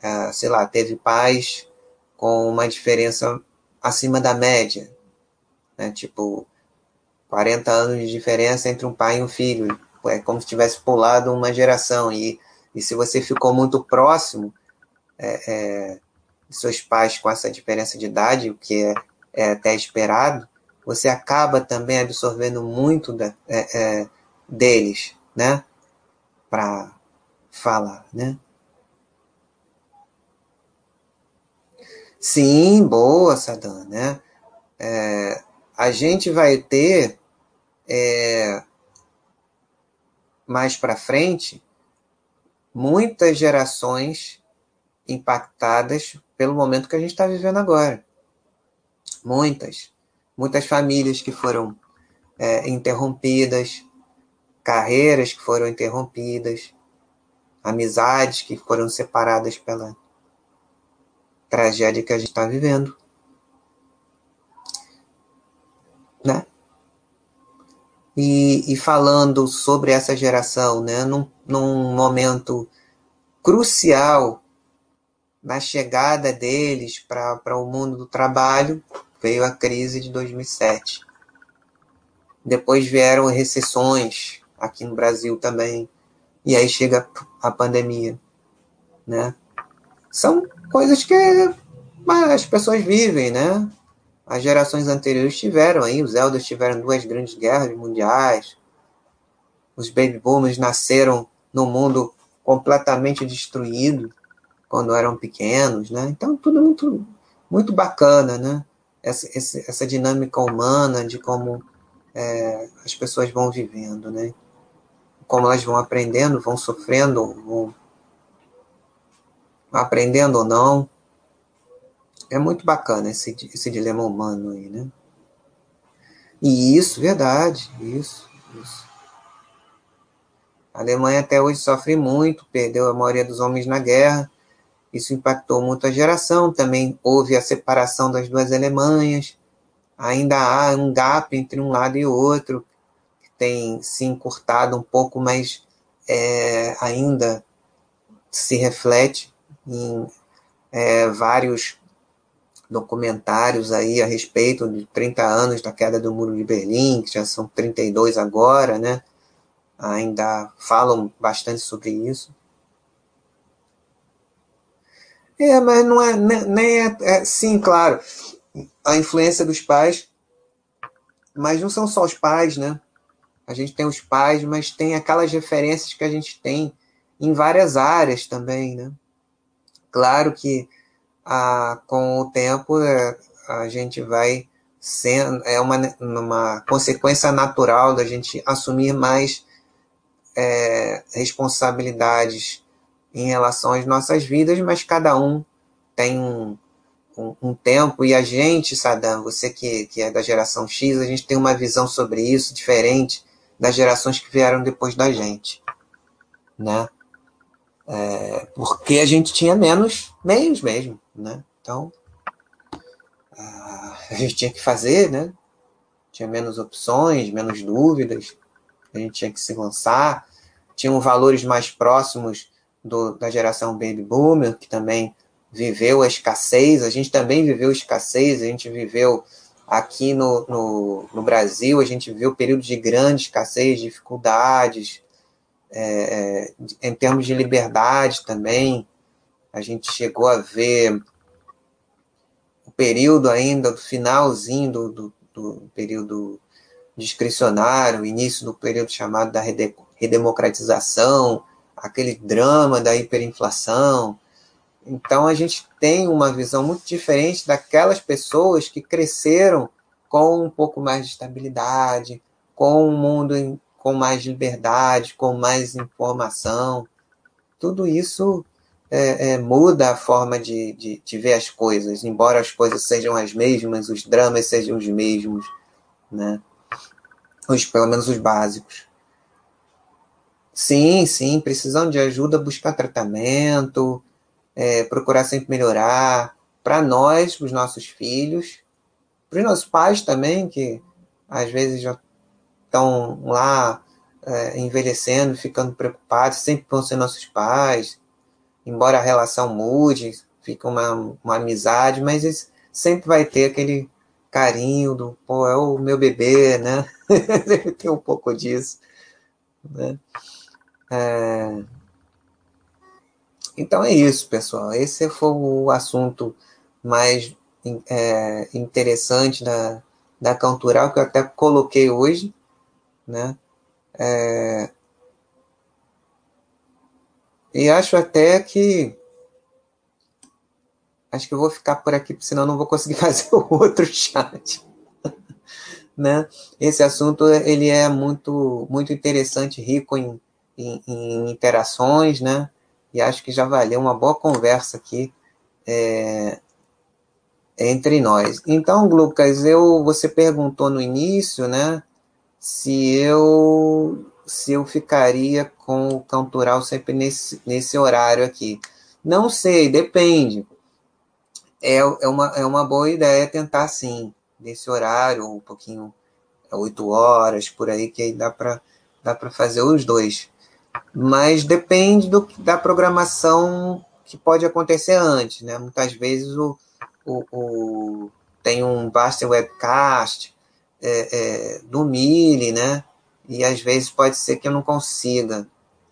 Speaker 1: é, sei lá, teve pais com uma diferença acima da média, né? Tipo, 40 anos de diferença entre um pai e um filho. É como se tivesse pulado uma geração. E, e se você ficou muito próximo é, é, seus pais com essa diferença de idade, o que é, é até esperado, você acaba também absorvendo muito da, é, é, deles né? Para falar, né? Sim, boa, Sadam, né? É, a gente vai ter é, mais para frente muitas gerações impactadas pelo momento que a gente está vivendo agora. Muitas. Muitas famílias que foram é, interrompidas, carreiras que foram interrompidas, amizades que foram separadas pela tragédia que a gente está vivendo. Né? E, e, falando sobre essa geração, né, num, num momento crucial na chegada deles para o mundo do trabalho, veio a crise de 2007. Depois vieram recessões, aqui no Brasil também. E aí chega a pandemia, né? São coisas que as pessoas vivem, né? As gerações anteriores tiveram aí, os elders tiveram duas grandes guerras mundiais, os baby boomers nasceram no mundo completamente destruído quando eram pequenos, né? Então tudo muito muito bacana, né? Essa, essa dinâmica humana de como é, as pessoas vão vivendo, né? Como elas vão aprendendo, vão sofrendo, vão aprendendo ou não. É muito bacana esse, esse dilema humano aí, né? E isso, verdade, isso, isso. A Alemanha até hoje sofre muito, perdeu a maioria dos homens na guerra. Isso impactou muito a geração. Também houve a separação das duas Alemanhas. Ainda há um gap entre um lado e outro tem se encurtado um pouco, mas é, ainda se reflete em é, vários documentários aí a respeito de 30 anos da queda do Muro de Berlim, que já são 32 agora, né? Ainda falam bastante sobre isso. É, mas não é, nem né, é, é, sim, claro, a influência dos pais, mas não são só os pais, né? A gente tem os pais, mas tem aquelas referências que a gente tem em várias áreas também, né? Claro que a, com o tempo é, a gente vai sendo, é uma, uma consequência natural da gente assumir mais é, responsabilidades em relação às nossas vidas, mas cada um tem um, um, um, tempo, e a gente, Sadam, você que, que é da geração X, a gente tem uma visão sobre isso diferente das gerações que vieram depois da gente, né? É, porque a gente tinha menos meios mesmo, né? Então, [LAUGHS] a gente tinha que fazer, né? Tinha menos opções, menos dúvidas, a gente tinha que se lançar, tinham valores mais próximos do, da geração Baby Boomer, que também viveu a escassez, a gente também viveu escassez, a gente viveu aqui no, no, no Brasil, a gente viu períodos de grande escassez, dificuldades, é, é, em termos de liberdade também, a gente chegou a ver o período ainda, o finalzinho do, do, do período discricionário, início do período chamado da redemocratização, aquele drama da hiperinflação. Então a gente tem uma visão muito diferente daquelas pessoas que cresceram com um pouco mais de estabilidade, com um mundo com mais liberdade, com mais informação. Tudo isso é, é, muda a forma de, de, de, ver as coisas, embora as coisas sejam as mesmas, os dramas sejam os mesmos, né? Os, pelo menos os básicos. Sim, sim, precisando de ajuda, buscar tratamento, é, procurar sempre melhorar. Para nós, os nossos filhos, para os nossos pais também, que às vezes já estão lá é, envelhecendo, ficando preocupados, sempre vão ser nossos pais, embora a relação mude, fica uma, uma amizade, mas sempre vai ter aquele carinho do, pô, é o meu bebê, né? [LAUGHS] Deve ter um pouco disso, né? É... Então é isso, pessoal. Esse foi o assunto mais é, interessante da, da Cantural, que eu até coloquei hoje, né? É... E acho até que. Acho que eu vou ficar por aqui, senão não vou conseguir [LAUGHS] fazer o outro chat. [LAUGHS] né? Esse assunto ele é muito, muito interessante, rico em, em, em, interações, né? E acho que já valeu uma boa conversa aqui é, entre nós. Então, Lucas, eu, você perguntou no início, né? se eu se eu ficaria com o cantoral sempre nesse, nesse horário aqui. Não sei, depende. É, é, uma, é uma boa ideia tentar sim, nesse horário, um pouquinho, oito horas, por aí, que aí dá para dá fazer os dois. Mas depende do, da programação que pode acontecer antes, né? Muitas vezes o, o, o tem um Basta Webcast, é, é, do Mille, né? E às vezes pode ser que eu não consiga.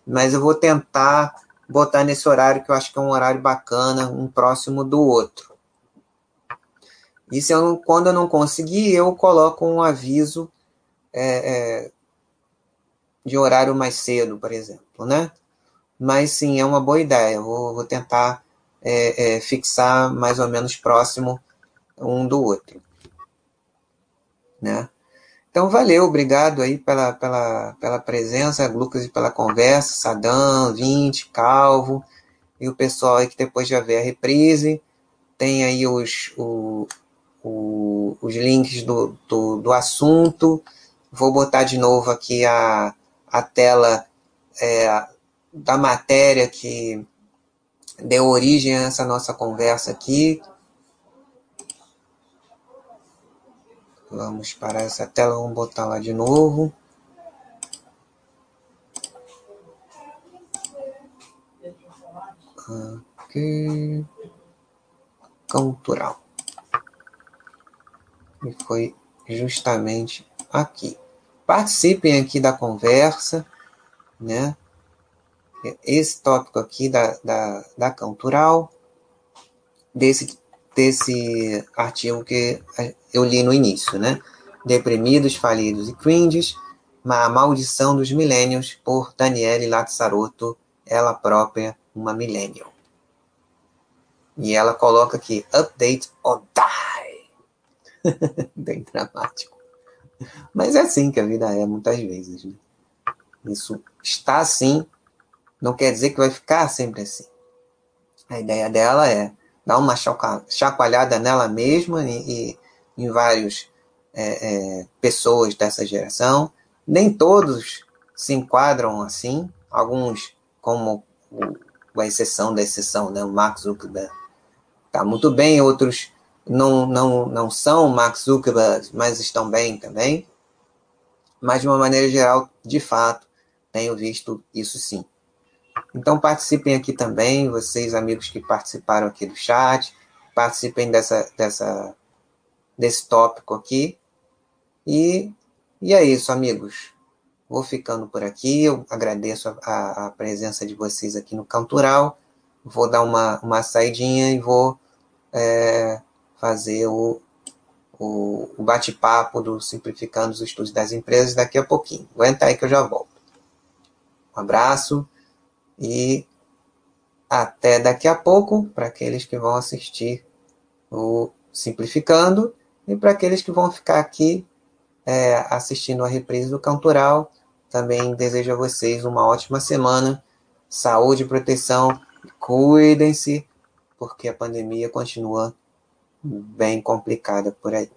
Speaker 1: Mas eu vou tentar botar nesse horário que eu acho que é um horário bacana, um próximo do outro. E se eu, quando eu não conseguir, eu coloco um aviso é, é, de horário mais cedo, por exemplo, né? Mas sim, é uma boa ideia. Vou, vou tentar é, é fixar mais ou menos próximo um do outro né? Então, valeu, obrigado aí pela, pela, pela presença, Lucas, e pela conversa, Sadam, Vinte, Calvo, e o pessoal aí que depois já vê a reprise, tem aí os, o, o, os links do, do, do, assunto, vou botar de novo aqui a, a tela é, da matéria que deu origem a essa nossa conversa aqui, Vamos para essa tela, vamos botar lá de novo. aqui, cultural. E foi justamente aqui. Participem aqui da conversa, né? Esse tópico aqui da, da, da cultural, desse, desse artigo que eu li no início, né? Deprimidos, Falidos e Cringes, A Maldição dos Millennials, por Daniele Lazzarotto, ela própria, uma millennial. E ela coloca aqui, update or die. [LAUGHS] Bem dramático. Mas é assim que a vida é, muitas vezes. Né? Isso está assim, não quer dizer que vai ficar sempre assim. A ideia dela é dar uma chacoalhada nela mesma e, e em várias é, é, pessoas dessa geração. Nem todos se enquadram assim. Alguns, como a exceção da exceção, né? o Mark Zuckerberg, está muito bem. Outros não, não, não são Mark Zuckerberg, mas estão bem também. Mas, de uma maneira geral, de fato, tenho visto isso sim. Então participem aqui também, vocês amigos que participaram aqui do chat, participem dessa, dessa, desse tópico aqui. E, e é isso, amigos. Vou ficando por aqui. Eu agradeço a, a, a presença de vocês aqui no Cantural. Vou dar uma, uma saidinha e vou é, fazer o, o, o bate-papo do Simplificando os Estudos das Empresas daqui a pouquinho. Aguenta aí que eu já volto. Um abraço e até daqui a pouco para aqueles que vão assistir o Simplificando e para aqueles que vão ficar aqui é, assistindo a reprise do Cantoral. Também desejo a vocês uma ótima semana, saúde e proteção. Cuidem-se, porque a pandemia continua bem complicada por aí.